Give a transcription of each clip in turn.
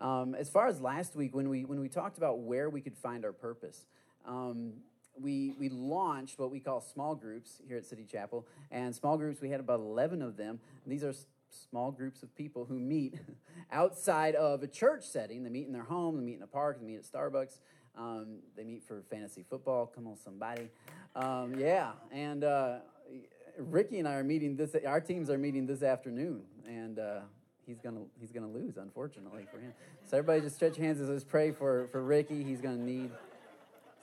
Um, as far as last week, when we when we talked about where we could find our purpose, um, we we launched what we call small groups here at City Chapel. And small groups, we had about eleven of them. And these are small groups of people who meet outside of a church setting. They meet in their home. They meet in a park. They meet at Starbucks. Um, they meet for fantasy football. Come on, somebody. Um, yeah, and. Uh, Ricky and I are meeting this. Our teams are meeting this afternoon, and uh, he's gonna he's gonna lose, unfortunately for him. So everybody, just stretch your hands and let's pray for for Ricky. He's gonna need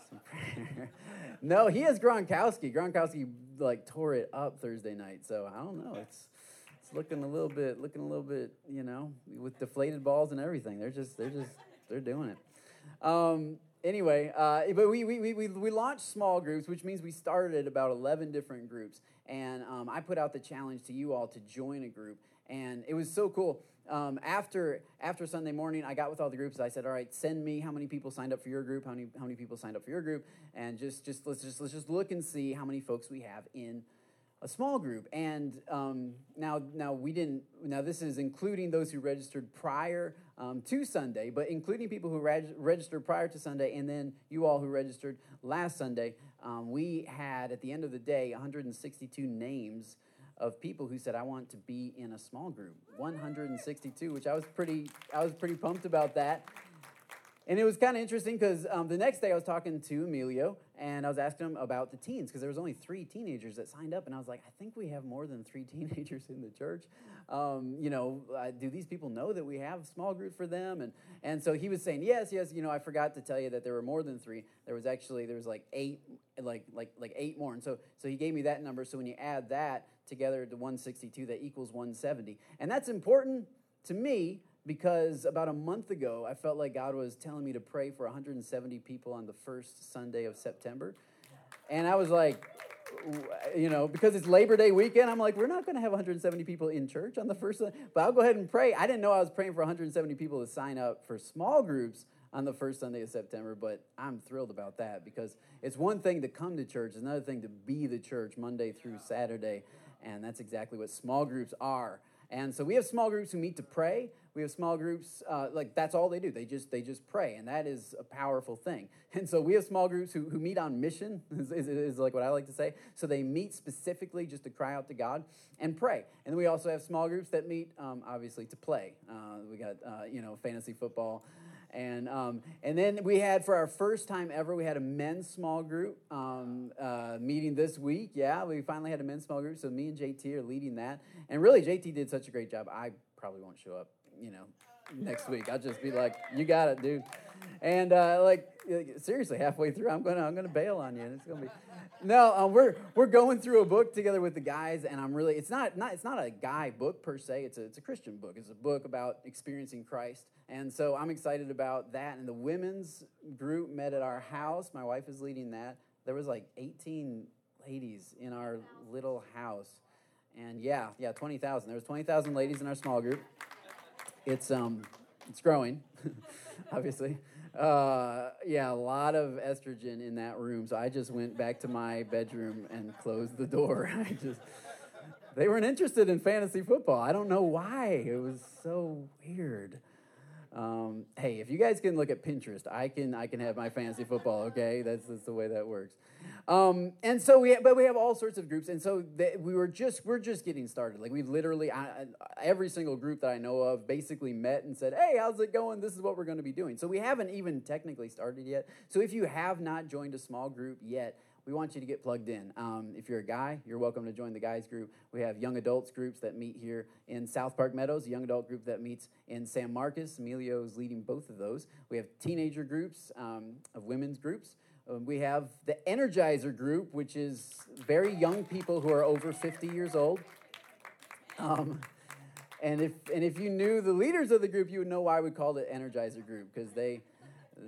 some prayer. no, he has Gronkowski. Gronkowski like tore it up Thursday night. So I don't know. It's it's looking a little bit looking a little bit you know with deflated balls and everything. They're just they're just they're doing it. Um, anyway, uh, but we, we, we, we launched small groups, which means we started about 11 different groups. And um, I put out the challenge to you all to join a group. And it was so cool. Um, after, after Sunday morning, I got with all the groups. I said, all right, send me how many people signed up for your group, how many, how many people signed up for your group. And just, just, let's, just, let's just look and see how many folks we have in a small group. And um, now, now we didn't. Now this is including those who registered prior um, to Sunday, but including people who reg- registered prior to Sunday, and then you all who registered last Sunday. Um, we had at the end of the day 162 names of people who said I want to be in a small group. 162, which I was pretty. I was pretty pumped about that. And it was kind of interesting because um, the next day I was talking to Emilio and I was asking him about the teens because there was only three teenagers that signed up, and I was like, I think we have more than three teenagers in the church. Um, you know, uh, do these people know that we have a small group for them? And and so he was saying, yes, yes. You know, I forgot to tell you that there were more than three. There was actually there was like eight, like like like eight more. And so so he gave me that number. So when you add that together to 162, that equals 170, and that's important to me because about a month ago, I felt like God was telling me to pray for 170 people on the first Sunday of September. And I was like, you know, because it's Labor Day weekend, I'm like, we're not going to have 170 people in church on the first Sunday, but I'll go ahead and pray. I didn't know I was praying for 170 people to sign up for small groups on the first Sunday of September, but I'm thrilled about that because it's one thing to come to church, it's another thing to be the church Monday through Saturday, and that's exactly what small groups are. And so we have small groups who meet to pray. We have small groups uh, like that's all they do. They just they just pray, and that is a powerful thing. And so we have small groups who, who meet on mission is, is, is like what I like to say. So they meet specifically just to cry out to God and pray. And then we also have small groups that meet um, obviously to play. Uh, we got uh, you know fantasy football. And, um, and then we had, for our first time ever, we had a men's small group um, uh, meeting this week. Yeah, we finally had a men's small group. So me and JT are leading that. And really, JT did such a great job. I probably won't show up, you know, next week. I'll just be like, you got it, dude. And uh, like, seriously, halfway through, I'm gonna I'm gonna bail on you. And it's gonna be no. Uh, we're we're going through a book together with the guys, and I'm really it's not not it's not a guy book per se. It's a it's a Christian book. It's a book about experiencing Christ, and so I'm excited about that. And the women's group met at our house. My wife is leading that. There was like 18 ladies in our little house, and yeah, yeah, 20,000. There was 20,000 ladies in our small group. It's um it's growing, obviously. Uh, yeah, a lot of estrogen in that room. So I just went back to my bedroom and closed the door. I just, they weren't interested in fantasy football. I don't know why. It was so weird. Um, hey, if you guys can look at Pinterest, I can I can have my fantasy football. Okay, that's that's the way that works. Um, and so we, but we have all sorts of groups, and so we were just we're just getting started. Like we literally I, every single group that I know of basically met and said, "Hey, how's it going? This is what we're going to be doing." So we haven't even technically started yet. So if you have not joined a small group yet, we want you to get plugged in. Um, if you're a guy, you're welcome to join the guys group. We have young adults groups that meet here in South Park Meadows, a young adult group that meets in San Marcos. Emilio is leading both of those. We have teenager groups um, of women's groups. Um, we have the Energizer group, which is very young people who are over 50 years old. Um, and if and if you knew the leaders of the group, you would know why we called it Energizer Group because they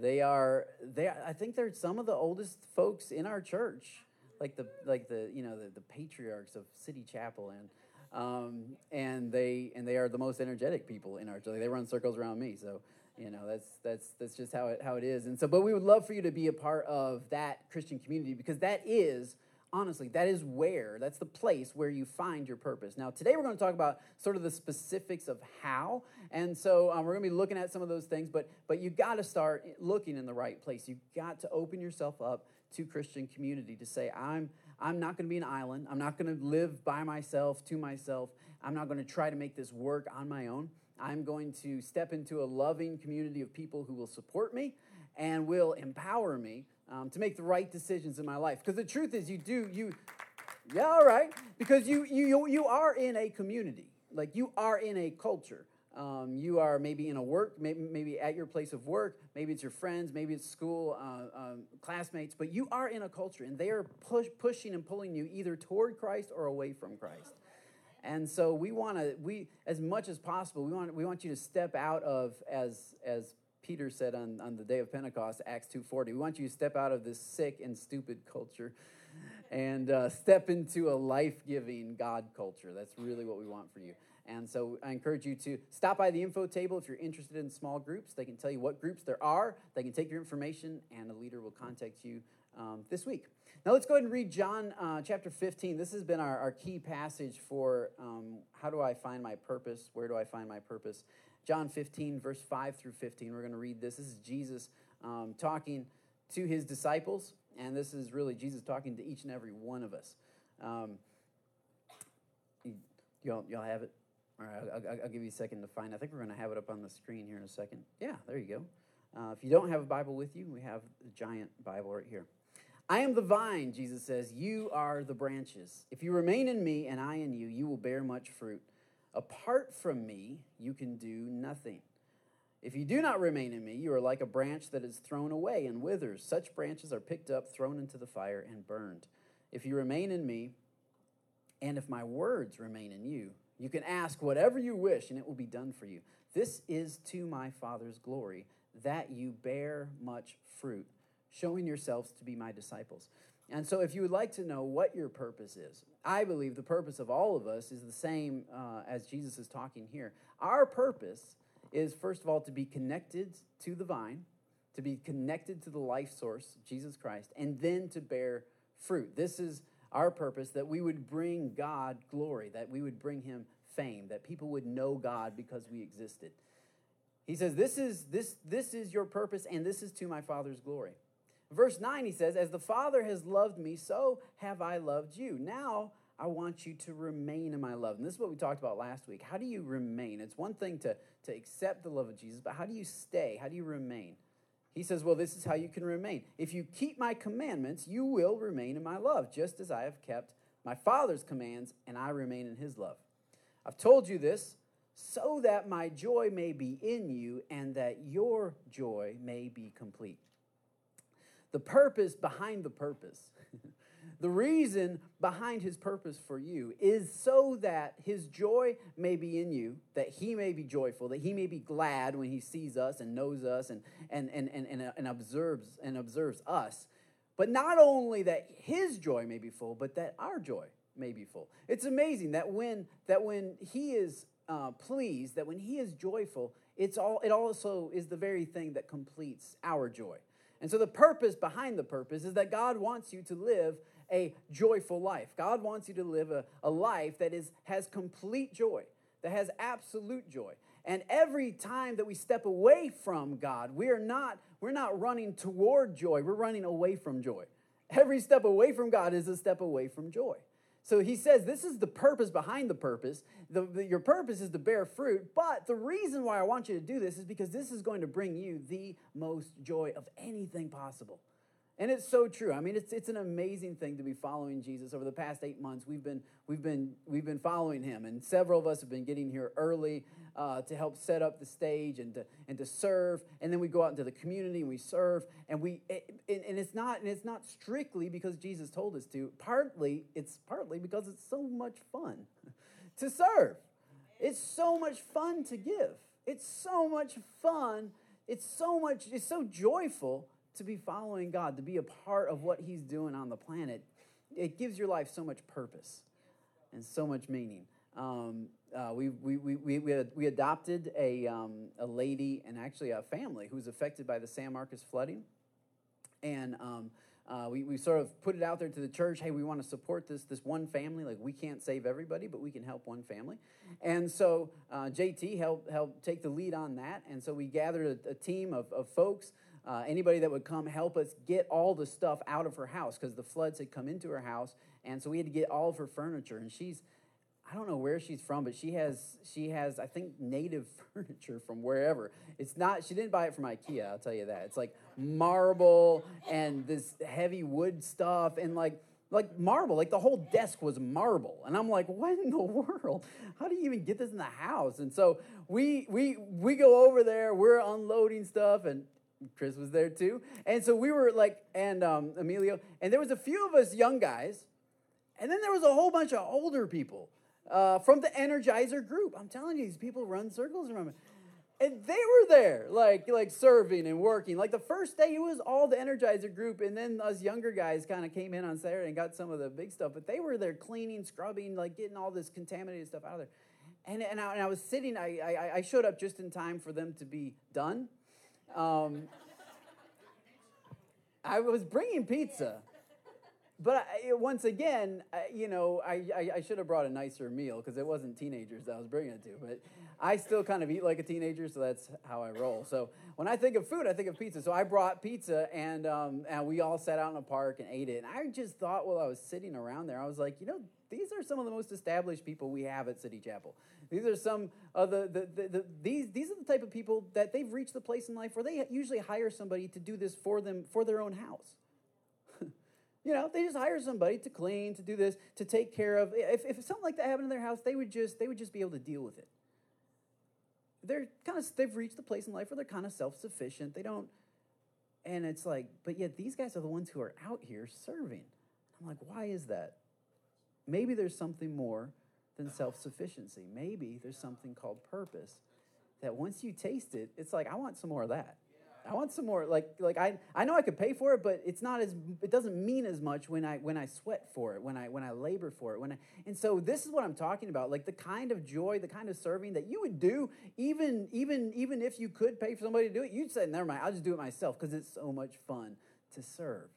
they are they I think they're some of the oldest folks in our church, like the like the you know the, the patriarchs of City Chapel and um, and they and they are the most energetic people in our church. They run circles around me, so you know that's that's that's just how it how it is. And so, but we would love for you to be a part of that Christian community because that is Honestly, that is where, that's the place where you find your purpose. Now, today we're going to talk about sort of the specifics of how. And so um, we're going to be looking at some of those things, but, but you got to start looking in the right place. you got to open yourself up to Christian community to say, I'm, I'm not going to be an island. I'm not going to live by myself, to myself. I'm not going to try to make this work on my own. I'm going to step into a loving community of people who will support me and will empower me um, to make the right decisions in my life. Because the truth is, you do, you, yeah, all right. Because you, you, you are in a community, like you are in a culture. Um, you are maybe in a work, maybe, maybe at your place of work, maybe it's your friends, maybe it's school uh, um, classmates, but you are in a culture and they are push, pushing and pulling you either toward Christ or away from Christ. And so we want to, we as much as possible, we want we want you to step out of as as Peter said on, on the day of Pentecost, Acts 2.40, we want you to step out of this sick and stupid culture and uh, step into a life-giving God culture. That's really what we want for you. And so I encourage you to stop by the info table if you're interested in small groups. They can tell you what groups there are. They can take your information, and a leader will contact you um, this week. Now let's go ahead and read John uh, chapter 15. This has been our, our key passage for um, how do I find my purpose? Where do I find my purpose? John 15, verse 5 through 15. We're going to read this. This is Jesus um, talking to his disciples, and this is really Jesus talking to each and every one of us. Um, y'all, y'all have it? All right, I'll, I'll, give you a second to find. I think we're going to have it up on the screen here in a second. Yeah, there you go. Uh, if you don't have a Bible with you, we have the giant Bible right here. I am the vine, Jesus says. You are the branches. If you remain in me and I in you, you will bear much fruit. Apart from me, you can do nothing. If you do not remain in me, you are like a branch that is thrown away and withers. Such branches are picked up, thrown into the fire, and burned. If you remain in me, and if my words remain in you, you can ask whatever you wish, and it will be done for you. This is to my Father's glory, that you bear much fruit, showing yourselves to be my disciples. And so, if you would like to know what your purpose is, I believe the purpose of all of us is the same uh, as Jesus is talking here. Our purpose is, first of all, to be connected to the vine, to be connected to the life source, Jesus Christ, and then to bear fruit. This is our purpose that we would bring God glory, that we would bring Him fame, that people would know God because we existed. He says, This is, this, this is your purpose, and this is to my Father's glory. Verse 9, he says, As the Father has loved me, so have I loved you. Now I want you to remain in my love. And this is what we talked about last week. How do you remain? It's one thing to, to accept the love of Jesus, but how do you stay? How do you remain? He says, Well, this is how you can remain. If you keep my commandments, you will remain in my love, just as I have kept my Father's commands, and I remain in his love. I've told you this so that my joy may be in you and that your joy may be complete the purpose behind the purpose. the reason behind his purpose for you is so that his joy may be in you, that he may be joyful, that he may be glad when he sees us and knows us and, and, and, and, and, and observes and observes us. But not only that his joy may be full, but that our joy may be full. It's amazing that when that when he is uh, pleased, that when he is joyful, it's all it also is the very thing that completes our joy. And so the purpose behind the purpose is that God wants you to live a joyful life. God wants you to live a, a life that is, has complete joy, that has absolute joy. And every time that we step away from God, we are not, we're not running toward joy, we're running away from joy. Every step away from God is a step away from joy. So he says this is the purpose behind the purpose. The, the, your purpose is to bear fruit, but the reason why I want you to do this is because this is going to bring you the most joy of anything possible. And it's so true. I mean, it's, it's an amazing thing to be following Jesus. Over the past eight months, we've been, we've been, we've been following him, and several of us have been getting here early uh, to help set up the stage and to, and to serve. And then we go out into the community and we serve. And, we, and, and, it's not, and it's not strictly because Jesus told us to. Partly, it's partly because it's so much fun to serve. It's so much fun to give. It's so much fun. It's so much, it's so joyful to be following God, to be a part of what He's doing on the planet, it gives your life so much purpose and so much meaning. Um, uh, we, we, we, we, we adopted a, um, a lady and actually a family who was affected by the San Marcos flooding. And um, uh, we, we sort of put it out there to the church hey we want to support this this one family like we can't save everybody but we can help one family and so uh, jt helped help take the lead on that and so we gathered a, a team of, of folks uh, anybody that would come help us get all the stuff out of her house because the floods had come into her house and so we had to get all of her furniture and she's I don't know where she's from, but she has she has I think native furniture from wherever. It's not she didn't buy it from IKEA, I'll tell you that. It's like marble and this heavy wood stuff and like like marble, like the whole desk was marble. And I'm like, what in the world? How do you even get this in the house? And so we we we go over there, we're unloading stuff and Chris was there too. And so we were like, and um, Emilio, and there was a few of us young guys, and then there was a whole bunch of older people uh, from the Energizer group. I'm telling you, these people run circles around me. And they were there, like like serving and working. Like the first day, it was all the Energizer group, and then us younger guys kind of came in on Saturday and got some of the big stuff. But they were there cleaning, scrubbing, like getting all this contaminated stuff out of there. And, and, I, and I was sitting, I, I, I showed up just in time for them to be done. Um, I was bringing pizza but I, once again, I, you know, I, I, I, should have brought a nicer meal because it wasn't teenagers that I was bringing it to. But I still kind of eat like a teenager, so that's how I roll. So when I think of food, I think of pizza. So I brought pizza, and um, and we all sat out in a park and ate it. And I just thought while I was sitting around there, I was like, you know, these are some of the most established people we have at City Chapel. These are some of the, the, the, the these these are the type of people that they've reached the place in life where they usually hire somebody to do this for them for their own house. You know, they just hire somebody to clean, to do this, to take care of. If, if something like that happened in their house, they would just they would just be able to deal with it. They're kind of they've reached the place in life where they're kind of self sufficient. They don't, and it's like, but yet these guys are the ones who are out here serving. I'm like, why is that? Maybe there's something more than self sufficiency. Maybe there's something called purpose that once you taste it, it's like I want some more of that. I want some more. Like, like I, I know I could pay for it, but it's not as. It doesn't mean as much when I when I sweat for it, when I when I labor for it, when I. And so this is what I'm talking about. Like the kind of joy, the kind of serving that you would do, even even even if you could pay for somebody to do it, you'd say, never mind, I'll just do it myself because it's so much fun to serve.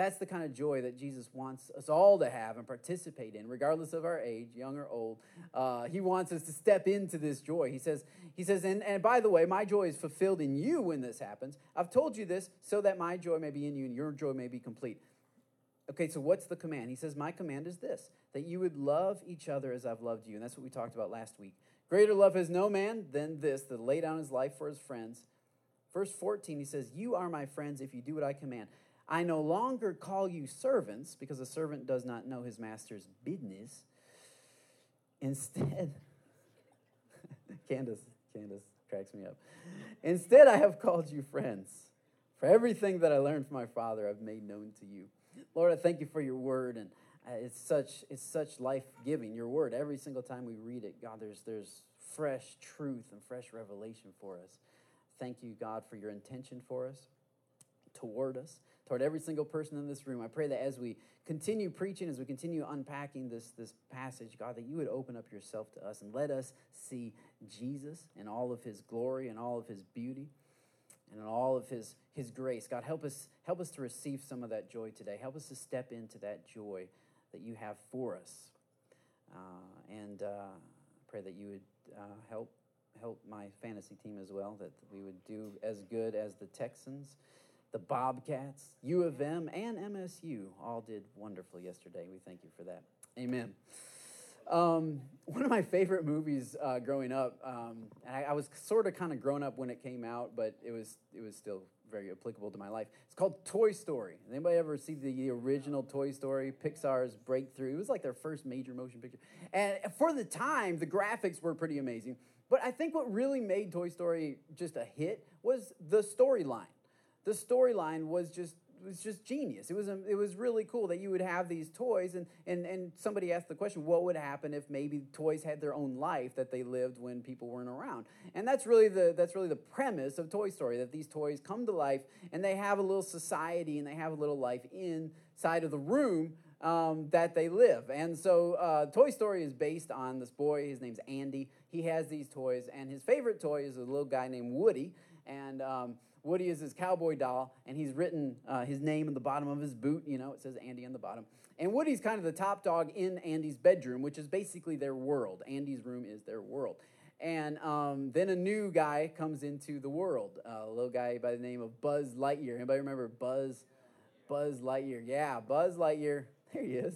That's the kind of joy that Jesus wants us all to have and participate in, regardless of our age, young or old. Uh, he wants us to step into this joy. He says, he says, and, and by the way, my joy is fulfilled in you when this happens. I've told you this so that my joy may be in you and your joy may be complete. Okay, so what's the command? He says, My command is this that you would love each other as I've loved you. And that's what we talked about last week. Greater love has no man than this, to lay down his life for his friends. Verse 14, he says, You are my friends if you do what I command. I no longer call you servants because a servant does not know his master's business. Instead, Candace, Candace cracks me up. Instead, I have called you friends. For everything that I learned from my Father, I've made known to you. Lord, I thank you for your word, and uh, it's such it's such life giving. Your word, every single time we read it, God, there's there's fresh truth and fresh revelation for us. Thank you, God, for your intention for us, toward us toward every single person in this room. I pray that as we continue preaching, as we continue unpacking this, this passage, God, that you would open up yourself to us and let us see Jesus in all of his glory and all of his beauty and in all of his, his grace. God, help us, help us to receive some of that joy today. Help us to step into that joy that you have for us. Uh, and uh, pray that you would uh, help help my fantasy team as well, that we would do as good as the Texans the Bobcats, U of M, and MSU all did wonderfully yesterday. We thank you for that. Amen. Um, one of my favorite movies uh, growing up, um, I, I, was sort of kind of grown up when it came out, but it was it was still very applicable to my life. It's called Toy Story. Anybody ever see the original Toy Story, Pixar's breakthrough? It was like their first major motion picture, and for the time, the graphics were pretty amazing. But I think what really made Toy Story just a hit was the storyline the storyline was just was just genius. It was it was really cool that you would have these toys and, and and somebody asked the question, what would happen if maybe toys had their own life that they lived when people weren't around? And that's really the that's really the premise of Toy Story that these toys come to life and they have a little society and they have a little life inside of the room um, that they live. And so uh, Toy Story is based on this boy. His name's Andy. He has these toys, and his favorite toy is a little guy named Woody and um, Woody is his cowboy doll, and he's written uh, his name in the bottom of his boot. You know, it says Andy on the bottom. And Woody's kind of the top dog in Andy's bedroom, which is basically their world. Andy's room is their world. And um, then a new guy comes into the world, uh, a little guy by the name of Buzz Lightyear. Anybody remember Buzz? Buzz Lightyear. Yeah, Buzz Lightyear. There he is.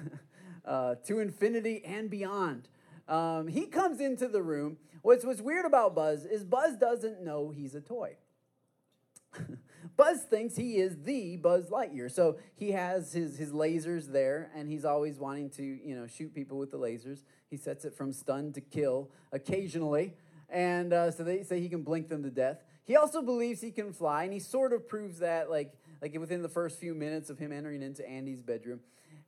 uh, to infinity and beyond. Um, he comes into the room. What's, what's weird about Buzz is Buzz doesn't know he's a toy. Buzz thinks he is the Buzz Lightyear. So he has his, his lasers there, and he's always wanting to, you know, shoot people with the lasers. He sets it from stun to kill occasionally, and uh, so they say he can blink them to death. He also believes he can fly, and he sort of proves that, like, like within the first few minutes of him entering into Andy's bedroom.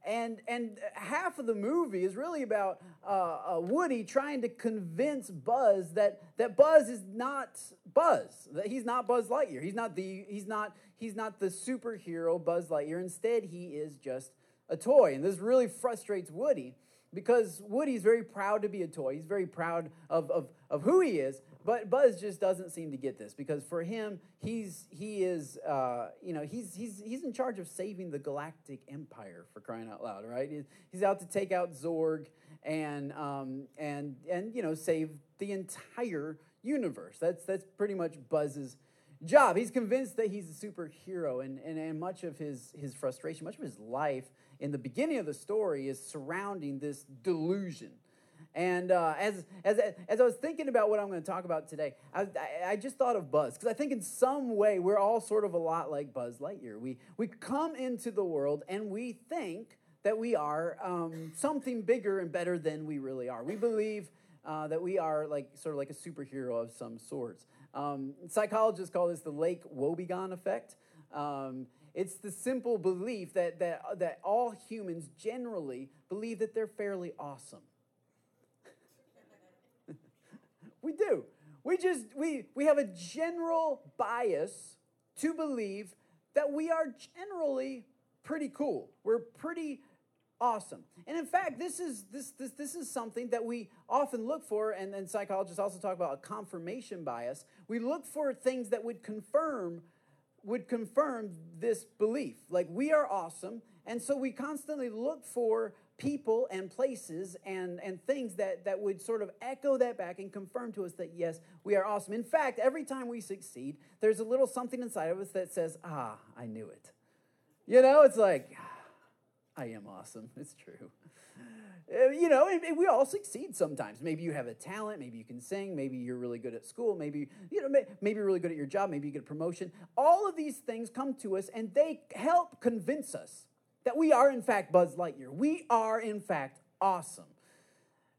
And, and half of the movie is really about uh, uh, Woody trying to convince Buzz that, that Buzz is not Buzz, that he's not Buzz Lightyear. He's not, the, he's, not, he's not the superhero Buzz Lightyear. Instead, he is just a toy. And this really frustrates Woody because Woody's very proud to be a toy. He's very proud of, of, of who he is, but Buzz just doesn't seem to get this because for him, he's he is uh, you know he's he's he's in charge of saving the galactic empire for crying out loud, right? He's out to take out Zurg and um, and and you know save the entire universe. That's that's pretty much Buzz's job. He's convinced that he's a superhero, and and, and much of his his frustration, much of his life in the beginning of the story is surrounding this delusion and uh, as, as, as I was thinking about what I'm going to talk about today, I, I just thought of Buzz, because I think in some way we're all sort of a lot like Buzz Lightyear. We, we come into the world and we think that we are um, something bigger and better than we really are. We believe uh, that we are like sort of like a superhero of some sorts. Um, psychologists call this the Lake Wobegon effect. Um, it's the simple belief that, that, that all humans generally believe that they're fairly awesome. We do. We just we we have a general bias to believe that we are generally pretty cool. We're pretty awesome. And in fact, this is this this this is something that we often look for, and, and psychologists also talk about a confirmation bias. We look for things that would confirm would confirm this belief. Like we are awesome, and so we constantly look for people and places and, and things that, that would sort of echo that back and confirm to us that, yes, we are awesome. In fact, every time we succeed, there's a little something inside of us that says, ah, I knew it. You know, it's like, I am awesome. It's true. Uh, you know, we all succeed sometimes. Maybe you have a talent. Maybe you can sing. Maybe you're really good at school. Maybe you know, maybe you're really good at your job. Maybe you get a promotion. All of these things come to us, and they help convince us that we are, in fact, Buzz Lightyear. We are, in fact, awesome.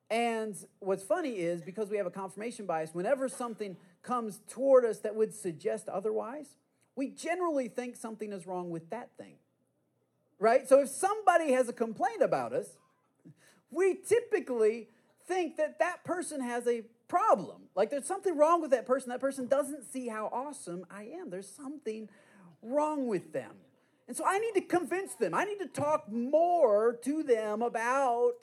And what's funny is because we have a confirmation bias, whenever something comes toward us that would suggest otherwise, we generally think something is wrong with that thing. Right? So if somebody has a complaint about us, we typically think that that person has a problem. Like there's something wrong with that person. That person doesn't see how awesome I am. There's something wrong with them. And so I need to convince them. I need to talk more to them about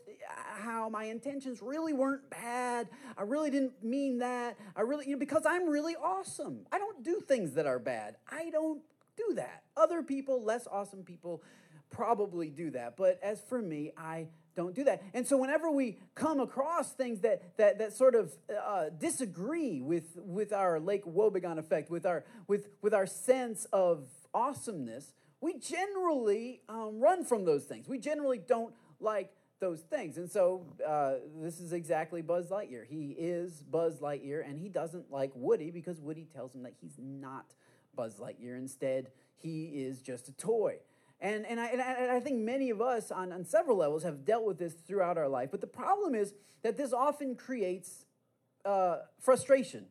how my intentions really weren't bad. I really didn't mean that. I really, you know, because I'm really awesome. I don't do things that are bad. I don't do that. Other people, less awesome people, probably do that. But as for me, I don't do that. And so whenever we come across things that that that sort of uh, disagree with with our Lake Wobegon effect, with our with with our sense of awesomeness, we generally um, run from those things. We generally don't like those things. And so uh, this is exactly Buzz Lightyear. He is Buzz Lightyear, and he doesn't like Woody because Woody tells him that he's not Buzz Lightyear. Instead, he is just a toy. And, and, I, and I think many of us on, on several levels have dealt with this throughout our life. But the problem is that this often creates uh, frustration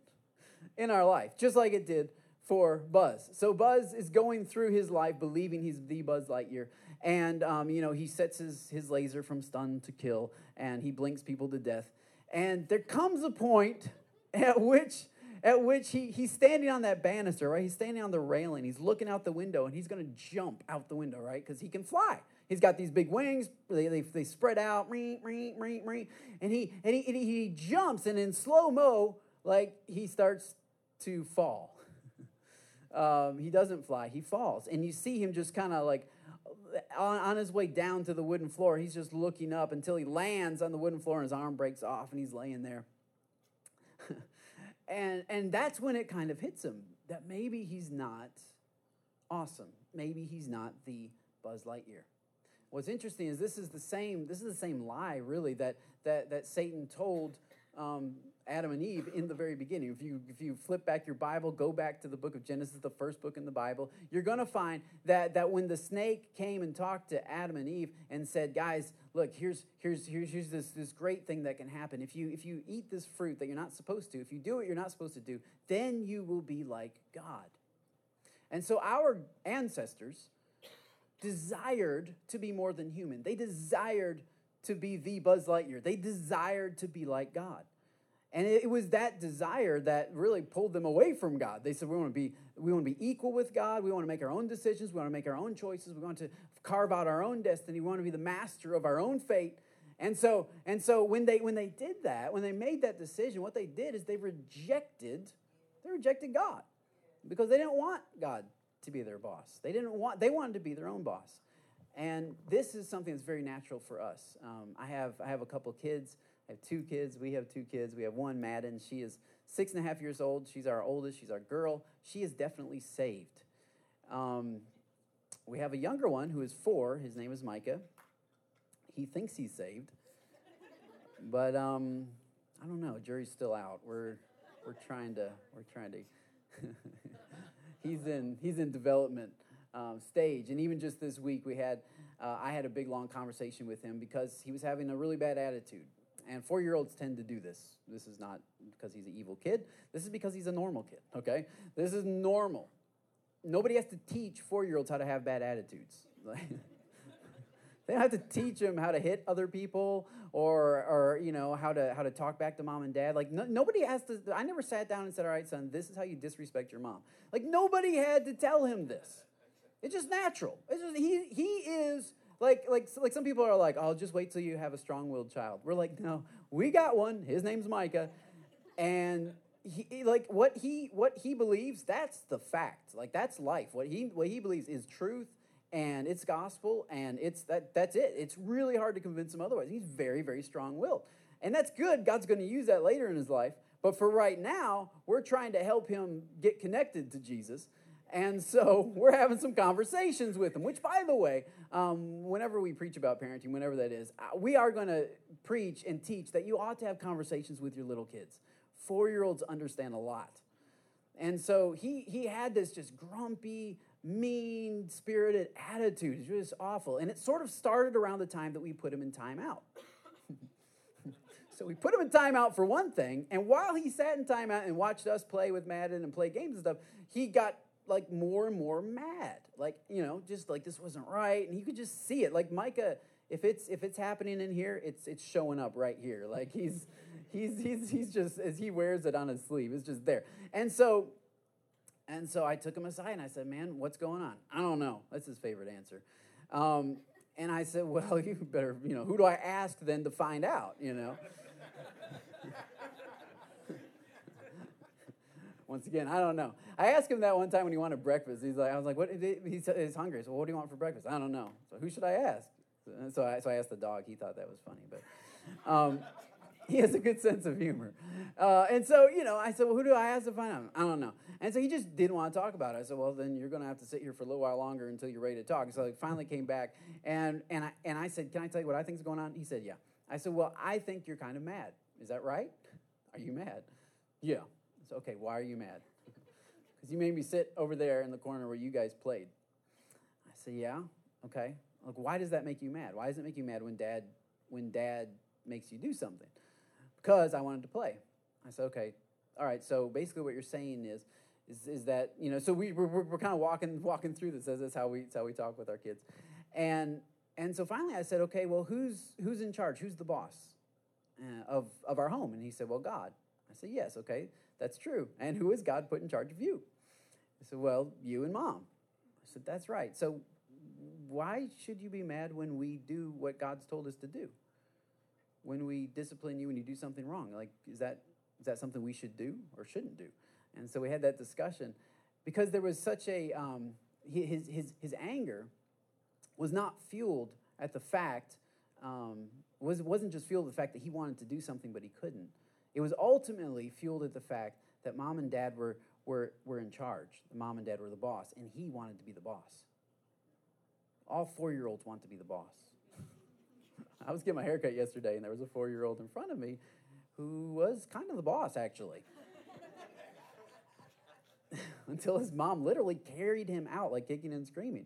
in our life, just like it did for Buzz. So Buzz is going through his life believing he's the Buzz Lightyear. And, um, you know, he sets his, his laser from stun to kill, and he blinks people to death. And there comes a point at which at which he, he's standing on that banister, right? He's standing on the railing. He's looking out the window, and he's going to jump out the window, right? Because he can fly. He's got these big wings. They, they, they spread out, and he, and, he, and he, he jumps, and in slow mo, like he starts to fall. um, he doesn't fly, he falls. And you see him just kind of like on, on his way down to the wooden floor, he's just looking up until he lands on the wooden floor and his arm breaks off and he's laying there. And, and that's when it kind of hits him that maybe he's not awesome. Maybe he's not the Buzz Lightyear. What's interesting is this is the same, this is the same lie, really, that, that, that Satan told um, Adam and Eve in the very beginning. If you, if you flip back your Bible, go back to the book of Genesis, the first book in the Bible, you're going to find that, that when the snake came and talked to Adam and Eve and said, guys, look, here's, here's, here's, here's this, this great thing that can happen. If you, if you eat this fruit that you're not supposed to, if you do what you're not supposed to do, then you will be like God. And so our ancestors desired to be more than human. They desired to be the Buzz Lightyear. They desired to be like God. And it was that desire that really pulled them away from God. They said, we want to be, we want to be equal with God. We want to make our own decisions. We want to make our own choices. We want to carve out our own destiny. We want to be the master of our own fate. And so, and so when they when they did that, when they made that decision, what they did is they rejected, they rejected God. Because they didn't want God to be their boss. They didn't want they wanted to be their own boss. And this is something that's very natural for us. Um, I have I have a couple kids. I have two kids. We have two kids. We have one, Madden. She is six and a half years old. She's our oldest. She's our girl. She is definitely saved. Um, we have a younger one who is four. His name is Micah. He thinks he's saved, but um, I don't know. Jury's still out. We're we're trying to we're trying to. he's in he's in development um, stage, and even just this week we had uh, I had a big long conversation with him because he was having a really bad attitude. And four year olds tend to do this. This is not because he's an evil kid. This is because he's a normal kid, okay? This is normal. Nobody has to teach four year olds how to have bad attitudes. they don't have to teach them how to hit other people or, or you know, how to, how to talk back to mom and dad. Like, no, nobody has to. I never sat down and said, all right, son, this is how you disrespect your mom. Like, nobody had to tell him this. It's just natural. It's just, he, he is like, like, like some people are like, "I'll just wait till you have a strong-willed child." We're like, no, we got one. His name's Micah, and he, like what he what he believes, that's the fact. Like that's life. What he what he believes is truth, and it's gospel, and it's that that's it. It's really hard to convince him otherwise. He's very very strong-willed, and that's good. God's going to use that later in his life. But for right now, we're trying to help him get connected to Jesus. And so we're having some conversations with them, which, by the way, um, whenever we preach about parenting, whenever that is, uh, we are going to preach and teach that you ought to have conversations with your little kids. Four year olds understand a lot. And so he, he had this just grumpy, mean spirited attitude. It was just awful. And it sort of started around the time that we put him in timeout. so we put him in timeout for one thing. And while he sat in timeout and watched us play with Madden and play games and stuff, he got like more and more mad. Like, you know, just like this wasn't right. And you could just see it. Like Micah, if it's if it's happening in here, it's it's showing up right here. Like he's he's he's he's just as he wears it on his sleeve, it's just there. And so and so I took him aside and I said, Man, what's going on? I don't know. That's his favorite answer. Um, and I said, Well, you better, you know, who do I ask then to find out, you know? Once again, I don't know. I asked him that one time when he wanted breakfast. He's like, I was like, what? He's, he's hungry. So what do you want for breakfast? I don't know. So who should I ask? So I, so I asked the dog. He thought that was funny, but um, he has a good sense of humor. Uh, and so, you know, I said, well, who do I ask to find out? I don't know. And so he just didn't want to talk about it. I said, well, then you're going to have to sit here for a little while longer until you're ready to talk. so I finally came back, and, and, I, and I said, can I tell you what I think is going on? He said, yeah. I said, well, I think you're kind of mad. Is that right? Are you mad? Yeah. So, okay, why are you mad? Because you made me sit over there in the corner where you guys played. I said, Yeah, okay. Like, why does that make you mad? Why does it make you mad when dad when dad makes you do something? Because I wanted to play. I said, okay, all right. So basically, what you're saying is, is, is that you know, so we we're, we're kind of walking walking through this that's how we that's how we talk with our kids, and and so finally I said, okay, well, who's who's in charge? Who's the boss uh, of of our home? And he said, well, God. I said, yes, okay. That's true. And who is God put in charge of you? I said, Well, you and mom. I said, That's right. So why should you be mad when we do what God's told us to do? When we discipline you when you do something wrong? Like, is that is that something we should do or shouldn't do? And so we had that discussion because there was such a, um, his, his, his anger was not fueled at the fact, um, was, wasn't just fueled at the fact that he wanted to do something but he couldn't. It was ultimately fueled at the fact that mom and dad were, were, were in charge. The mom and dad were the boss, and he wanted to be the boss. All four year olds want to be the boss. I was getting my haircut yesterday, and there was a four year old in front of me who was kind of the boss, actually. Until his mom literally carried him out, like kicking and screaming.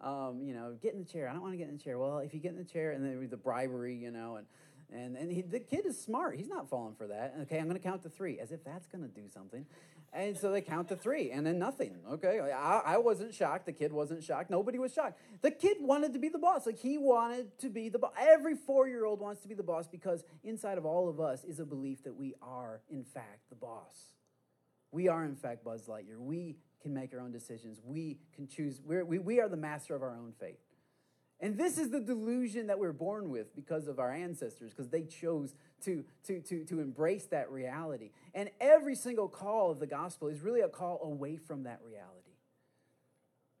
Um, you know, get in the chair. I don't want to get in the chair. Well, if you get in the chair, and then the bribery, you know, and and, and he, the kid is smart. He's not falling for that. Okay, I'm going to count to three, as if that's going to do something. And so they count to three, and then nothing. Okay, I, I wasn't shocked. The kid wasn't shocked. Nobody was shocked. The kid wanted to be the boss. Like he wanted to be the boss. Every four year old wants to be the boss because inside of all of us is a belief that we are, in fact, the boss. We are, in fact, Buzz Lightyear. We can make our own decisions. We can choose. We're, we, we are the master of our own fate. And this is the delusion that we're born with because of our ancestors, because they chose to, to, to, to embrace that reality. And every single call of the gospel is really a call away from that reality.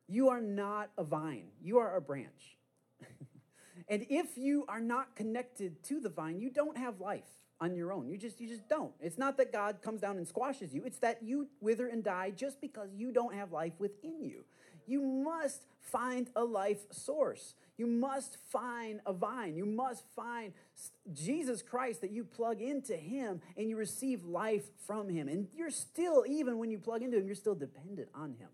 You are not a vine, you are a branch. and if you are not connected to the vine, you don't have life on your own. You just you just don't. It's not that God comes down and squashes you. It's that you wither and die just because you don't have life within you. You must find a life source. You must find a vine. You must find Jesus Christ that you plug into Him and you receive life from Him. And you're still, even when you plug into Him, you're still dependent on Him.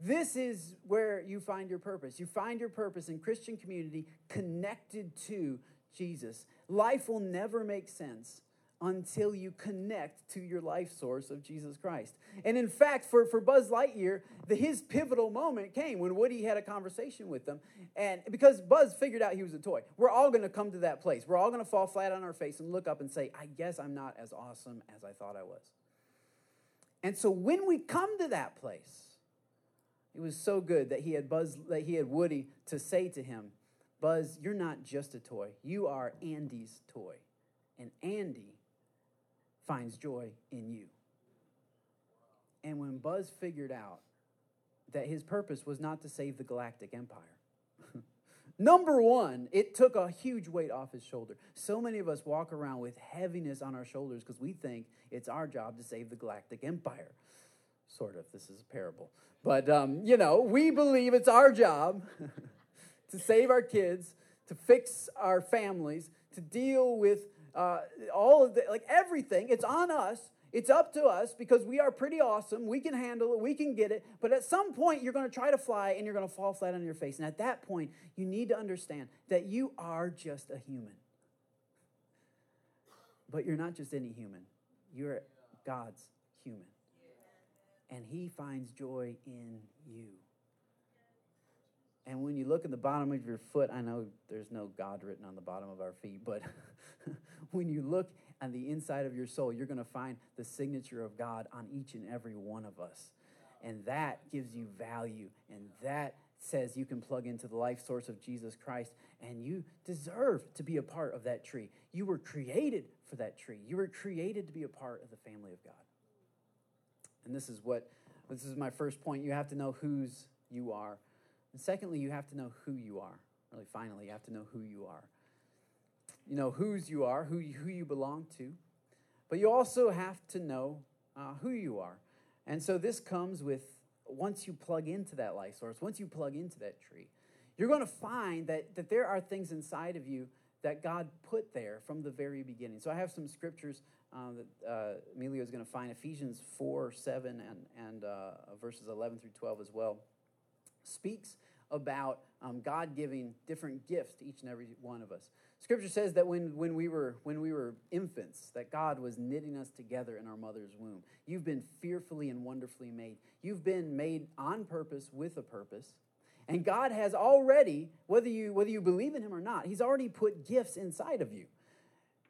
This is where you find your purpose. You find your purpose in Christian community connected to Jesus. Life will never make sense until you connect to your life source of Jesus Christ. And in fact, for, for Buzz Lightyear, the, his pivotal moment came when Woody had a conversation with them. And because Buzz figured out he was a toy, we're all going to come to that place. We're all going to fall flat on our face and look up and say, I guess I'm not as awesome as I thought I was. And so when we come to that place, it was so good that he had Buzz, that he had Woody to say to him, Buzz, you're not just a toy. You are Andy's toy. And Andy finds joy in you. And when Buzz figured out that his purpose was not to save the galactic empire, number one, it took a huge weight off his shoulder. So many of us walk around with heaviness on our shoulders because we think it's our job to save the galactic empire. Sort of, this is a parable. But, um, you know, we believe it's our job to save our kids, to fix our families, to deal with uh, all of the, like everything. It's on us. It's up to us because we are pretty awesome. We can handle it. We can get it. But at some point, you're going to try to fly and you're going to fall flat on your face. And at that point, you need to understand that you are just a human. But you're not just any human, you're God's human. And He finds joy in you. And when you look at the bottom of your foot, I know there's no God written on the bottom of our feet, but when you look on the inside of your soul, you're going to find the signature of God on each and every one of us. And that gives you value. And that says you can plug into the life source of Jesus Christ. And you deserve to be a part of that tree. You were created for that tree. You were created to be a part of the family of God. And this is what, this is my first point. You have to know whose you are. And secondly, you have to know who you are. Really, finally, you have to know who you are. You know whose you are, who you, who you belong to, but you also have to know uh, who you are. And so this comes with once you plug into that life source, once you plug into that tree, you're going to find that, that there are things inside of you that God put there from the very beginning. So I have some scriptures um, that uh, Emilio is going to find Ephesians 4, 7, and, and uh, verses 11 through 12 as well. Speaks about um, God giving different gifts to each and every one of us. Scripture says that when, when, we were, when we were infants, that God was knitting us together in our mother's womb. You've been fearfully and wonderfully made. You've been made on purpose with a purpose. And God has already, whether you, whether you believe in Him or not, He's already put gifts inside of you.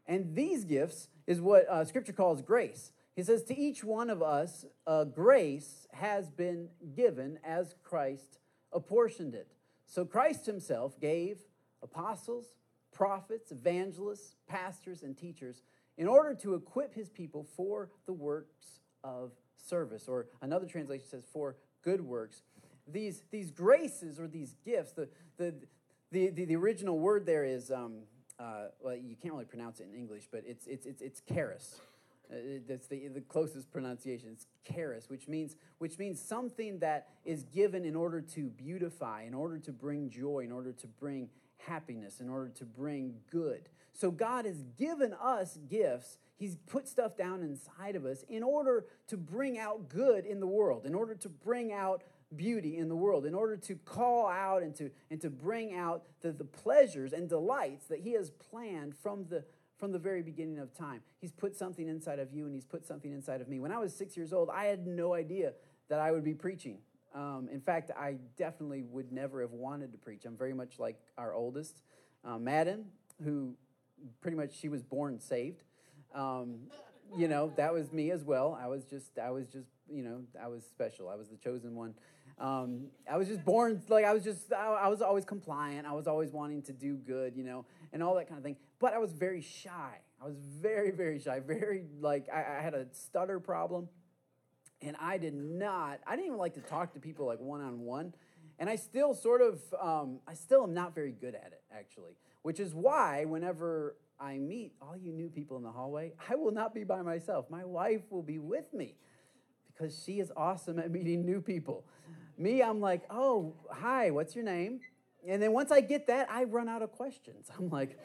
And these gifts is what uh, Scripture calls grace. He says, To each one of us, uh, grace has been given as Christ apportioned it. So Christ himself gave apostles, prophets, evangelists, pastors, and teachers in order to equip his people for the works of service, or another translation says for good works. These, these graces or these gifts, the, the, the, the, the original word there is, um, uh, well, you can't really pronounce it in English, but it's, it's, it's, it's charis. Uh, that's the, the closest pronunciation. It's charis, which means, which means something that is given in order to beautify, in order to bring joy, in order to bring happiness, in order to bring good. So God has given us gifts. He's put stuff down inside of us in order to bring out good in the world, in order to bring out beauty in the world, in order to call out and to, and to bring out the, the pleasures and delights that He has planned from the, from the very beginning of time. He's put something inside of you and He's put something inside of me. When I was six years old, I had no idea that I would be preaching. Um, in fact, I definitely would never have wanted to preach. I'm very much like our oldest, uh, Madden, who pretty much she was born saved. Um, you know, that was me as well. I was just, I was just, you know, I was special. I was the chosen one. Um, I was just born like I was just, I, I was always compliant. I was always wanting to do good, you know, and all that kind of thing. But I was very shy. I was very, very shy. Very like I, I had a stutter problem, and I did not. I didn't even like to talk to people like one on one, and I still sort of, um, I still am not very good at it actually which is why whenever I meet all you new people in the hallway, I will not be by myself. My wife will be with me because she is awesome at meeting new people. Me, I'm like, oh, hi, what's your name? And then once I get that, I run out of questions. I'm like,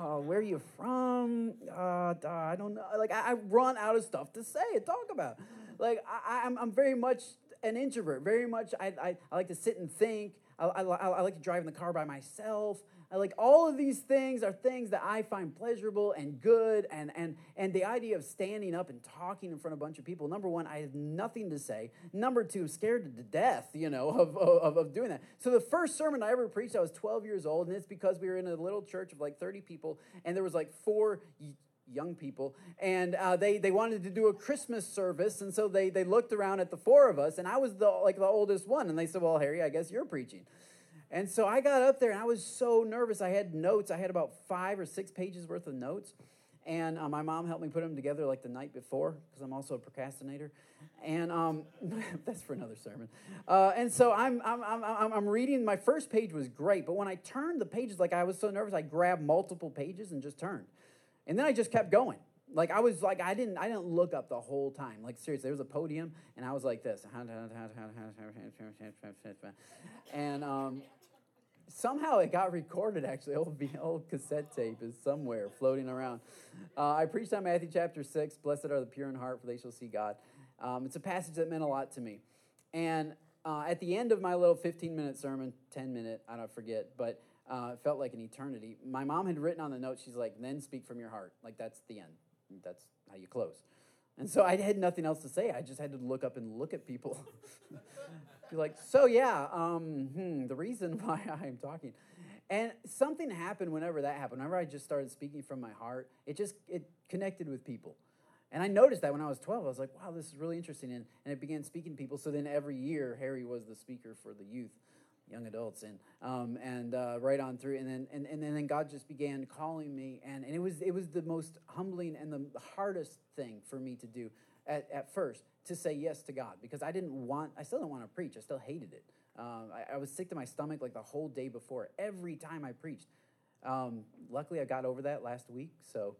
oh, where are you from? Uh, I don't know. Like, I, I, run out of stuff to say and talk about. Like, I, I'm, I'm very much an introvert. Very much, I, I, I like to sit and think. I, I, I like to drive in the car by myself I like all of these things are things that I find pleasurable and good. And, and, and the idea of standing up and talking in front of a bunch of people, number one, I have nothing to say. Number two, I'm scared to death, you know, of, of, of doing that. So the first sermon I ever preached, I was 12 years old. And it's because we were in a little church of like 30 people. And there was like four young people and uh, they, they wanted to do a christmas service and so they, they looked around at the four of us and i was the like the oldest one and they said well harry i guess you're preaching and so I got up there and I was so nervous. I had notes. I had about five or six pages worth of notes. And uh, my mom helped me put them together like the night before because I'm also a procrastinator. And um, that's for another sermon. Uh, and so I'm, I'm, I'm, I'm reading. My first page was great, but when I turned the pages, like I was so nervous, I grabbed multiple pages and just turned. And then I just kept going. Like I was like I didn't I didn't look up the whole time. Like seriously, there was a podium and I was like this. And um, somehow it got recorded actually old, old cassette tape is somewhere floating around uh, i preached on matthew chapter 6 blessed are the pure in heart for they shall see god um, it's a passage that meant a lot to me and uh, at the end of my little 15 minute sermon 10 minute i don't forget but uh, it felt like an eternity my mom had written on the note she's like then speak from your heart like that's the end that's how you close and so i had nothing else to say i just had to look up and look at people Be like, so yeah, um, hmm, the reason why I'm talking. And something happened whenever that happened. Whenever I just started speaking from my heart, it just it connected with people. And I noticed that when I was 12, I was like, wow, this is really interesting. And, and it began speaking to people. So then every year, Harry was the speaker for the youth, young adults, and, um, and uh, right on through. And then, and, and then God just began calling me. And, and it, was, it was the most humbling and the hardest thing for me to do at, at first to say yes to God because I didn't want, I still didn't want to preach. I still hated it. Um, I, I, was sick to my stomach like the whole day before, every time I preached. Um, luckily, I got over that last week, so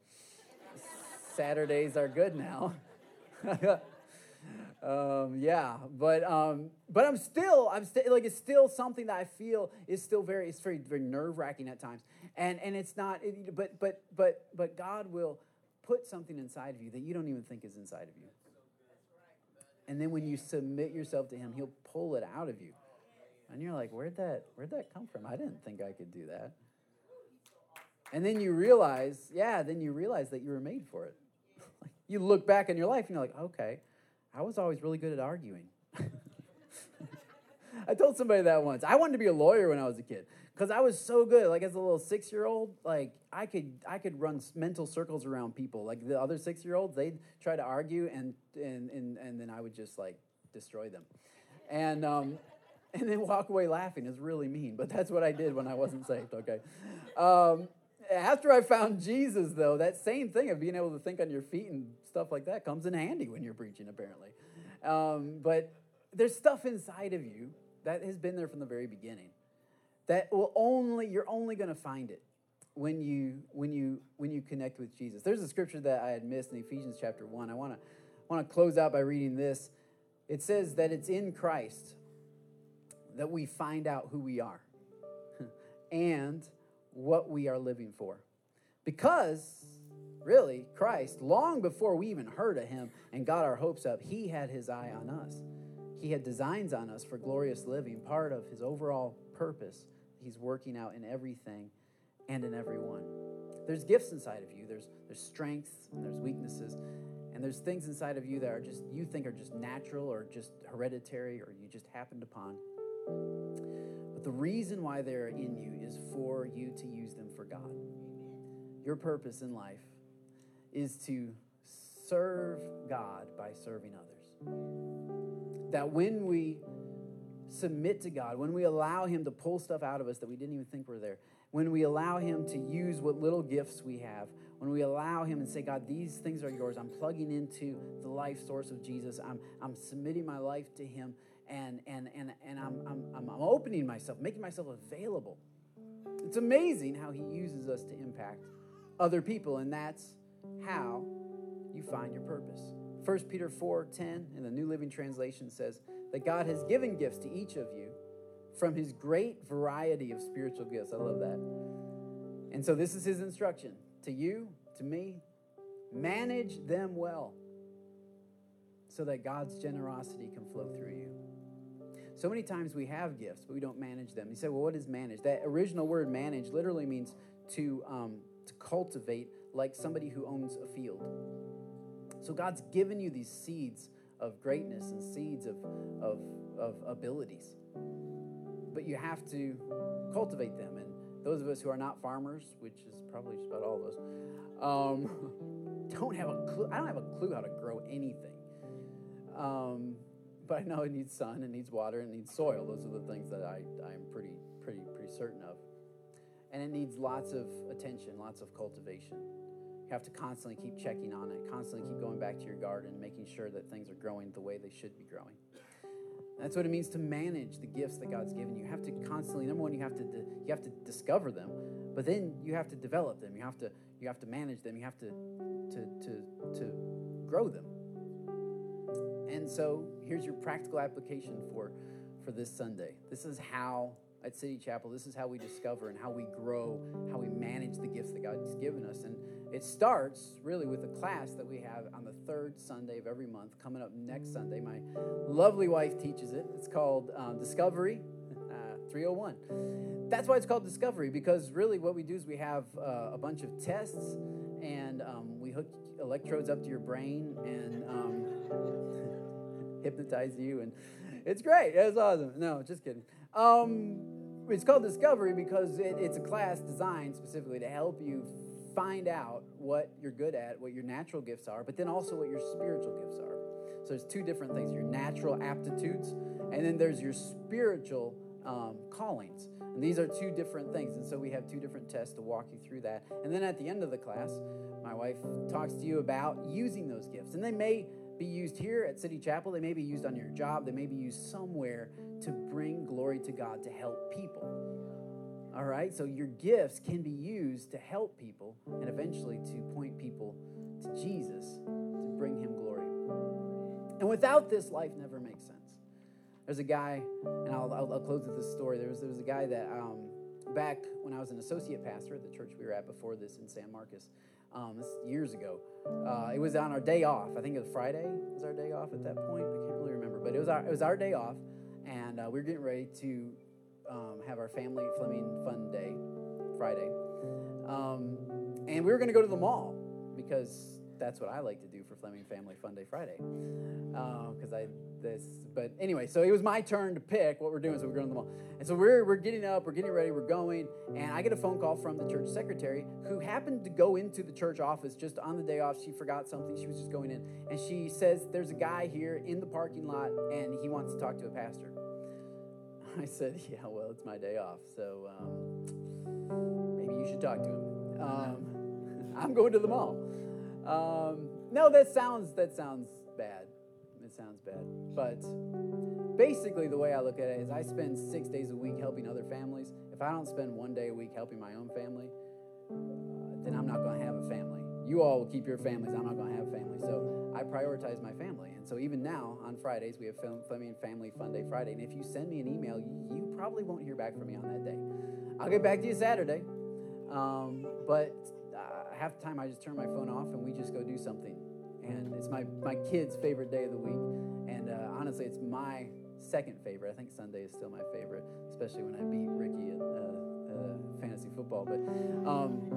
Saturdays are good now. um, yeah, but um, but I'm still I'm still like it's still something that I feel is still very it's very very nerve wracking at times, and and it's not. It, but but but but God will put something inside of you that you don't even think is inside of you. And then when you submit yourself to him, he'll pull it out of you. And you're like, where'd that, where'd that come from? I didn't think I could do that. And then you realize, yeah, then you realize that you were made for it. you look back in your life and you're like, okay, I was always really good at arguing. I told somebody that once. I wanted to be a lawyer when I was a kid because I was so good. Like as a little six year old, like I could I could run mental circles around people. Like the other six year olds, they'd try to argue, and and and and then I would just like destroy them, and um, and then walk away laughing is really mean. But that's what I did when I wasn't saved. Okay. Um, After I found Jesus, though, that same thing of being able to think on your feet and stuff like that comes in handy when you're preaching, apparently. Um, but there's stuff inside of you that has been there from the very beginning that will only you're only going to find it when you when you when you connect with Jesus. There's a scripture that I had missed in Ephesians chapter 1. I want to want to close out by reading this. It says that it's in Christ that we find out who we are and what we are living for. Because really, Christ, long before we even heard of him and got our hopes up, he had his eye on us. He had designs on us for glorious living, part of his overall purpose he's working out in everything and in everyone. There's gifts inside of you. There's there's strengths and there's weaknesses. And there's things inside of you that are just you think are just natural or just hereditary or you just happened upon. The reason why they're in you is for you to use them for God. Your purpose in life is to serve God by serving others. That when we submit to God, when we allow Him to pull stuff out of us that we didn't even think were there, when we allow Him to use what little gifts we have, when we allow Him and say, God, these things are yours, I'm plugging into the life source of Jesus, I'm, I'm submitting my life to Him, and, and, and, and I'm, I'm, I'm opening myself, making myself available. It's amazing how He uses us to impact other people, and that's how you find your purpose. 1 Peter 4 10 in the New Living Translation says that God has given gifts to each of you from his great variety of spiritual gifts. I love that. And so this is his instruction to you, to me manage them well so that God's generosity can flow through you. So many times we have gifts, but we don't manage them. You say, well, what is manage? That original word manage literally means to, um, to cultivate like somebody who owns a field. So God's given you these seeds of greatness and seeds of, of, of abilities. But you have to cultivate them. And those of us who are not farmers, which is probably just about all of us, um, don't have a clue. I don't have a clue how to grow anything. Um, but I know it needs sun, it needs water, it needs soil. Those are the things that I, I'm pretty, pretty, pretty certain of. And it needs lots of attention, lots of cultivation. You have to constantly keep checking on it, constantly keep going back to your garden, making sure that things are growing the way they should be growing. That's what it means to manage the gifts that God's given you. You have to constantly number one, you have to you have to discover them, but then you have to develop them. You have to you have to manage them. You have to to to to grow them. And so here's your practical application for for this Sunday. This is how at City Chapel, this is how we discover and how we grow, how we manage the gifts that God's given us. And it starts really with a class that we have on the third Sunday of every month, coming up next Sunday. My lovely wife teaches it. It's called um, Discovery uh, 301. That's why it's called Discovery, because really what we do is we have uh, a bunch of tests and um, we hook electrodes up to your brain and um, hypnotize you. And it's great. It's awesome. No, just kidding. Um, it's called Discovery because it, it's a class designed specifically to help you find out what you're good at, what your natural gifts are, but then also what your spiritual gifts are. So there's two different things your natural aptitudes, and then there's your spiritual um, callings. And these are two different things. And so we have two different tests to walk you through that. And then at the end of the class, my wife talks to you about using those gifts. And they may be used here at City Chapel, they may be used on your job, they may be used somewhere to bring glory to God to help people. All right? So your gifts can be used to help people and eventually to point people to Jesus, to bring him glory. And without this, life never makes sense. There's a guy, and I'll, I'll, I'll close with this story. There was, there was a guy that um, back when I was an associate pastor at the church we were at before this in San Marcos, um, years ago. Uh, it was on our day off. I think it was Friday was our day off at that point. I can't really remember, but it was our, it was our day off, and uh, we were getting ready to um, have our family Fleming Fun Day Friday. Um, and we were going to go to the mall because that's what I like to do for Fleming Family Fun Day Friday. Because uh, I this, but anyway, so it was my turn to pick what we're doing. So we're going to the mall, and so we're we're getting up, we're getting ready, we're going, and I get a phone call from the church secretary who happened to go into the church office just on the day off. She forgot something. She was just going in, and she says, "There's a guy here in the parking lot, and he wants to talk to a pastor." I said, Yeah, well, it's my day off, so um, maybe you should talk to him. Um, I'm going to the mall. Um, no, that sounds that sounds bad. It sounds bad, but basically the way I look at it is I spend six days a week helping other families. If I don't spend one day a week helping my own family, uh, then I'm not going to have a family. You all will keep your families. I'm not going to have a family. So I prioritize my family. And so even now on Fridays, we have Fleming Family Fun Day Friday. And if you send me an email, you probably won't hear back from me on that day. I'll get back to you Saturday. Um, but half the time I just turn my phone off and we just go do something. And it's my, my kids' favorite day of the week. And uh, honestly, it's my second favorite. I think Sunday is still my favorite, especially when I beat Ricky at uh, uh fantasy football. But um,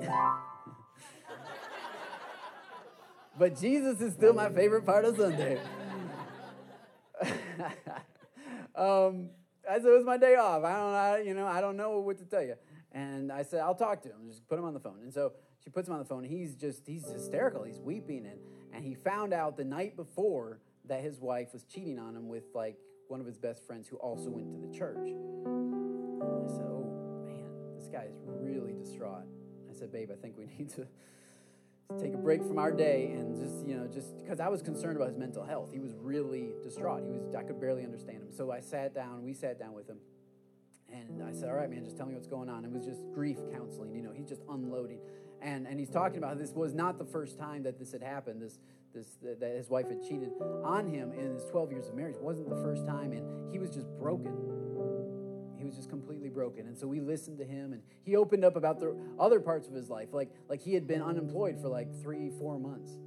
but Jesus is still my favorite part of Sunday. um, so it was my day off. I don't, I, you know, I don't know what to tell you. And I said, I'll talk to him. Just put him on the phone. And so she puts him on the phone. He's just, he's hysterical. He's weeping. And, and he found out the night before that his wife was cheating on him with like one of his best friends who also went to the church. I said, Oh man, this guy is really distraught. I said, Babe, I think we need to take a break from our day and just you know just because i was concerned about his mental health he was really distraught he was i could barely understand him so i sat down we sat down with him and i said all right man just tell me what's going on. It was just grief counseling you know he's just unloading. And and he's talking about this was not the first time that this had happened this this that his wife had cheated on him in his 12 years of marriage. It wasn't the first time and he was just broken. He was just completely broken. And so we listened to him and he opened up about the other parts of his life like like he had been unemployed for like three four months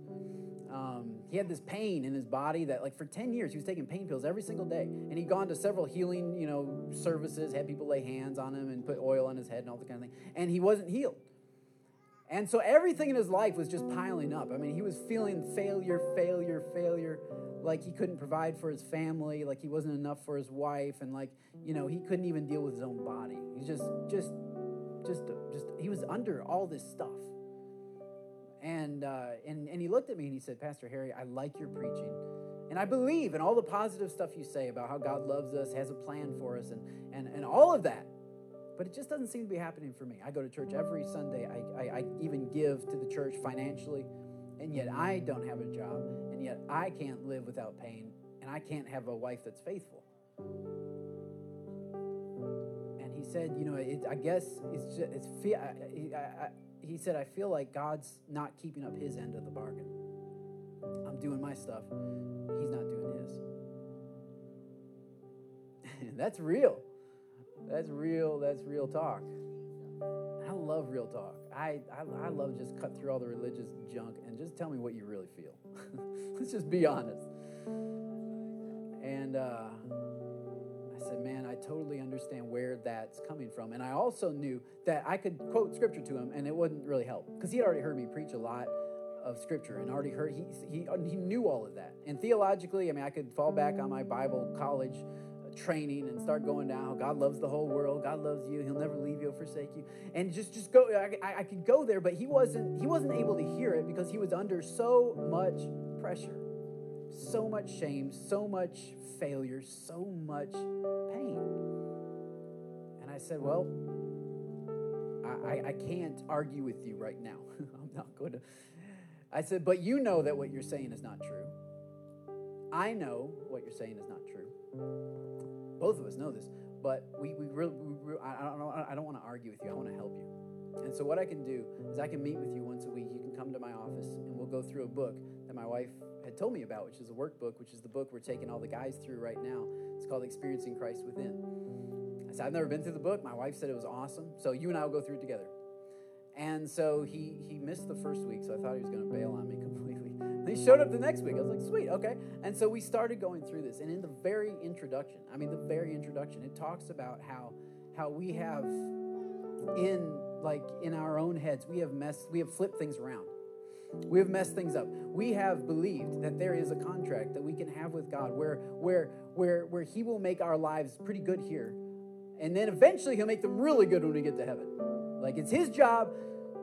um, he had this pain in his body that like for 10 years he was taking pain pills every single day and he'd gone to several healing you know services had people lay hands on him and put oil on his head and all that kind of thing and he wasn't healed and so everything in his life was just piling up. I mean, he was feeling failure, failure, failure, like he couldn't provide for his family, like he wasn't enough for his wife, and like, you know, he couldn't even deal with his own body. He just, just, just, just, he was under all this stuff. And, uh, and, and he looked at me and he said, Pastor Harry, I like your preaching. And I believe in all the positive stuff you say about how God loves us, has a plan for us, and, and, and all of that. But it just doesn't seem to be happening for me. I go to church every Sunday. I, I, I, even give to the church financially, and yet I don't have a job, and yet I can't live without pain, and I can't have a wife that's faithful. And he said, you know, it, I guess it's just, it's, I, I, he said, I feel like God's not keeping up his end of the bargain. I'm doing my stuff, he's not doing his. that's real. That's real. That's real talk. I love real talk. I, I, I love just cut through all the religious junk and just tell me what you really feel. Let's just be honest. And uh, said, man, I totally understand where that's coming from. And I also knew that I could quote scripture to him and it wouldn't really help because he had already heard me preach a lot of scripture and already heard, he, he, he knew all of that. And theologically, I mean, I could fall back on my Bible college training and start going down. Oh, God loves the whole world. God loves you. He'll never leave you or forsake you. And just just go. I, I could go there, but he wasn't he wasn't able to hear it because he was under so much pressure, so much shame, so much failure, so much I said, well. I, I can't argue with you right now. I'm not going to. I said, but you know that what you're saying is not true. I know what you're saying is not true both of us know this, but we, we really, we, I, don't, I don't want to argue with you. I want to help you. And so, what I can do is I can meet with you once a week. You can come to my office and we'll go through a book that my wife had told me about, which is a workbook, which is the book we're taking all the guys through right now. It's called Experiencing Christ Within. I said, I've never been through the book. My wife said it was awesome. So, you and I will go through it together. And so he he missed the first week, so I thought he was going to bail on me completely. He showed up the next week. I was like, sweet, okay. And so we started going through this. And in the very introduction, I mean, the very introduction, it talks about how how we have in like in our own heads, we have messed, we have flipped things around. We have messed things up. We have believed that there is a contract that we can have with God where where where where He will make our lives pretty good here. And then eventually he'll make them really good when we get to heaven. Like it's his job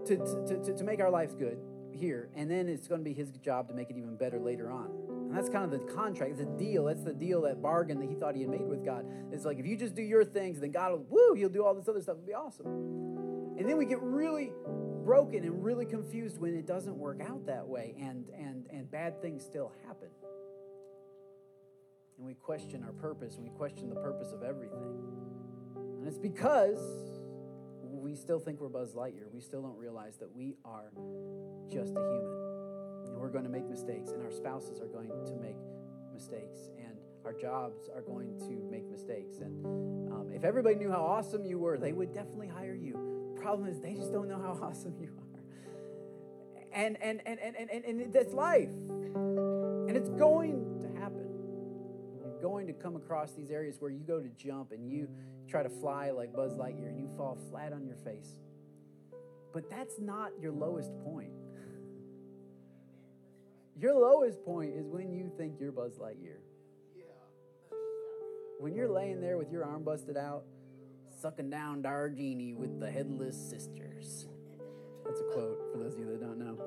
to, to, to, to make our lives good here, and then it's going to be his job to make it even better later on. And that's kind of the contract, it's a deal. That's the deal, that bargain that he thought he had made with God. It's like if you just do your things, then God will, woo, he'll do all this other stuff. It'll be awesome. And then we get really broken and really confused when it doesn't work out that way and, and, and bad things still happen. And we question our purpose and we question the purpose of everything. And it's because we still think we're Buzz Lightyear. We still don't realize that we are just a human. And we're going to make mistakes, and our spouses are going to make mistakes, and our jobs are going to make mistakes. And um, if everybody knew how awesome you were, they would definitely hire you. Problem is, they just don't know how awesome you are. And and and and and, and that's life. And it's going to happen. You're going to come across these areas where you go to jump and you try to fly like Buzz Lightyear and you fall flat on your face. But that's not your lowest point. Your lowest point is when you think you're Buzz Lightyear. When you're laying there with your arm busted out, sucking down Darjeeling with the headless sisters. That's a quote for those of you that don't know.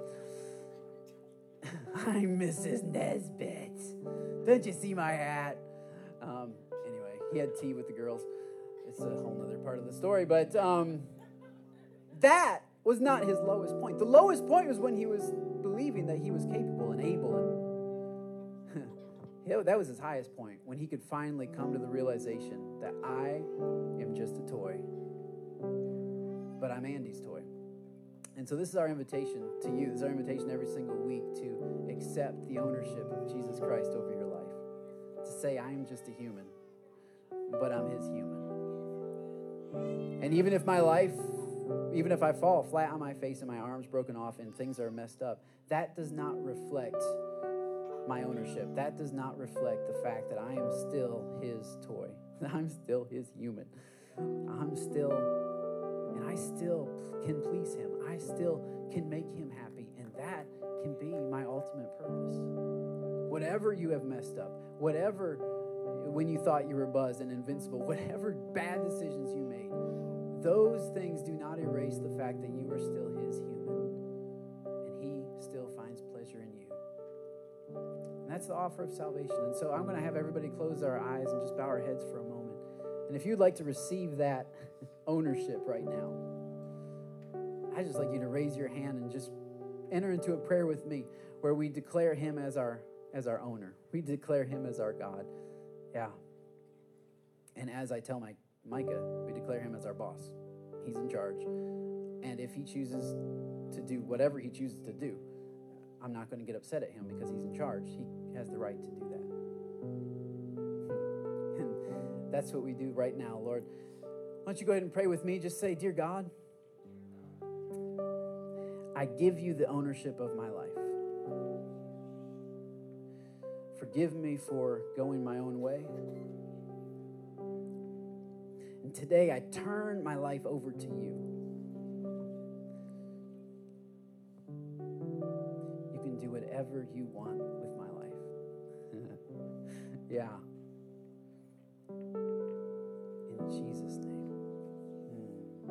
I'm Mrs. Nesbit. Don't you see my hat? Um, anyway, he had tea with the girls. It's a whole other part of the story, but um, that was not his lowest point. The lowest point was when he was believing that he was capable and able and that was his highest point when he could finally come to the realization that I am just a toy, but I'm Andy's toy. And so, this is our invitation to you. This is our invitation every single week to accept the ownership of Jesus Christ over your life. To say, I am just a human, but I'm his human. And even if my life, even if I fall flat on my face and my arms broken off and things are messed up, that does not reflect my ownership. That does not reflect the fact that I am still his toy. I'm still his human. I'm still, and I still can please him. I still can make him happy. And that can be my ultimate purpose. Whatever you have messed up, whatever when you thought you were buzzed and invincible, whatever bad decisions you made, those things do not erase the fact that you are still his human. And he still finds pleasure in you. And that's the offer of salvation. And so I'm going to have everybody close our eyes and just bow our heads for a moment. And if you'd like to receive that ownership right now, I'd just like you to raise your hand and just enter into a prayer with me where we declare him as our as our owner. We declare him as our God. Yeah. And as I tell my Micah, we declare him as our boss. He's in charge. And if he chooses to do whatever he chooses to do, I'm not going to get upset at him because he's in charge. He has the right to do that. And that's what we do right now, Lord. Why don't you go ahead and pray with me? Just say, Dear God, I give you the ownership of my life. Forgive me for going my own way. And today I turn my life over to you. You can do whatever you want with my life. yeah. In Jesus' name. Mm.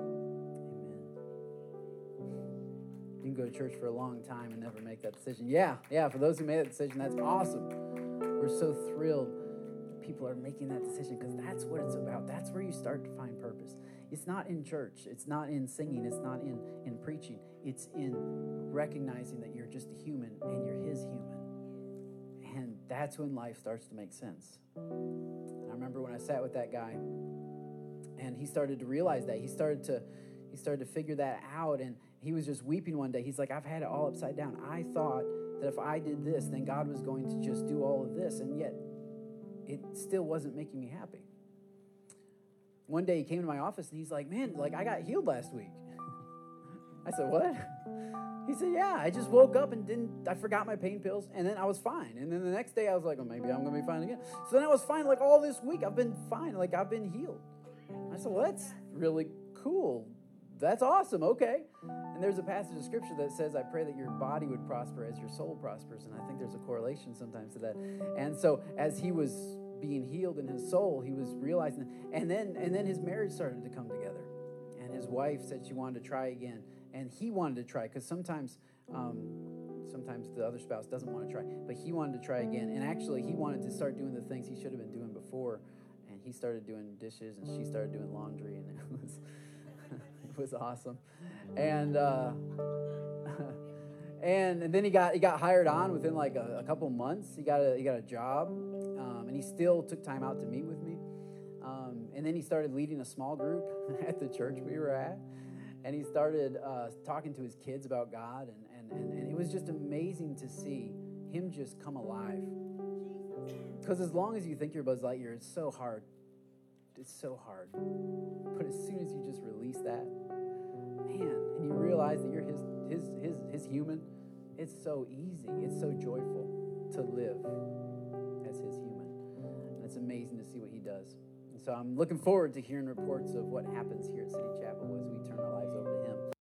Amen. You can go to church for a long time and never make that decision. Yeah, yeah, for those who made that decision, that's awesome. We're so thrilled people are making that decision because that's what it's about. That's where you start to find purpose. It's not in church, it's not in singing, it's not in, in preaching, it's in recognizing that you're just a human and you're His human. And that's when life starts to make sense. I remember when I sat with that guy and he started to realize that. He started to he started to figure that out and he was just weeping one day. He's like, I've had it all upside down. I thought that if I did this, then God was going to just do all of this. And yet it still wasn't making me happy. One day he came to my office and he's like, Man, like I got healed last week. I said, What? He said, Yeah, I just woke up and didn't, I forgot my pain pills and then I was fine. And then the next day I was like, Well, maybe I'm going to be fine again. So then I was fine like all this week. I've been fine. Like I've been healed. I said, Well, that's really cool. That's awesome. Okay. And there's a passage of scripture that says, I pray that your body would prosper as your soul prospers. And I think there's a correlation sometimes to that. And so as he was being healed in his soul, he was realizing, and then and then his marriage started to come together, and his wife said she wanted to try again, and he wanted to try because sometimes. Um, sometimes the other spouse doesn't want to try, but he wanted to try again. And actually, he wanted to start doing the things he should have been doing before. And he started doing dishes, and she started doing laundry, and it was was awesome. And uh, and, and then he got he got hired on within like a, a couple months. He got a he got a job, um, and he still took time out to meet with me. Um, and then he started leading a small group at the church we were at, and he started uh, talking to his kids about God, and, and, and, and it was just amazing to see him just come alive. Because as long as you think you're Buzz Lightyear, it's so hard. It's so hard. But as soon as you just release that, man, and you realize that you're his his his his human, it's so easy. It's so joyful to live as his human. And it's amazing to see what he does. And so I'm looking forward to hearing reports of what happens here at City Chapel as we turn our lives over.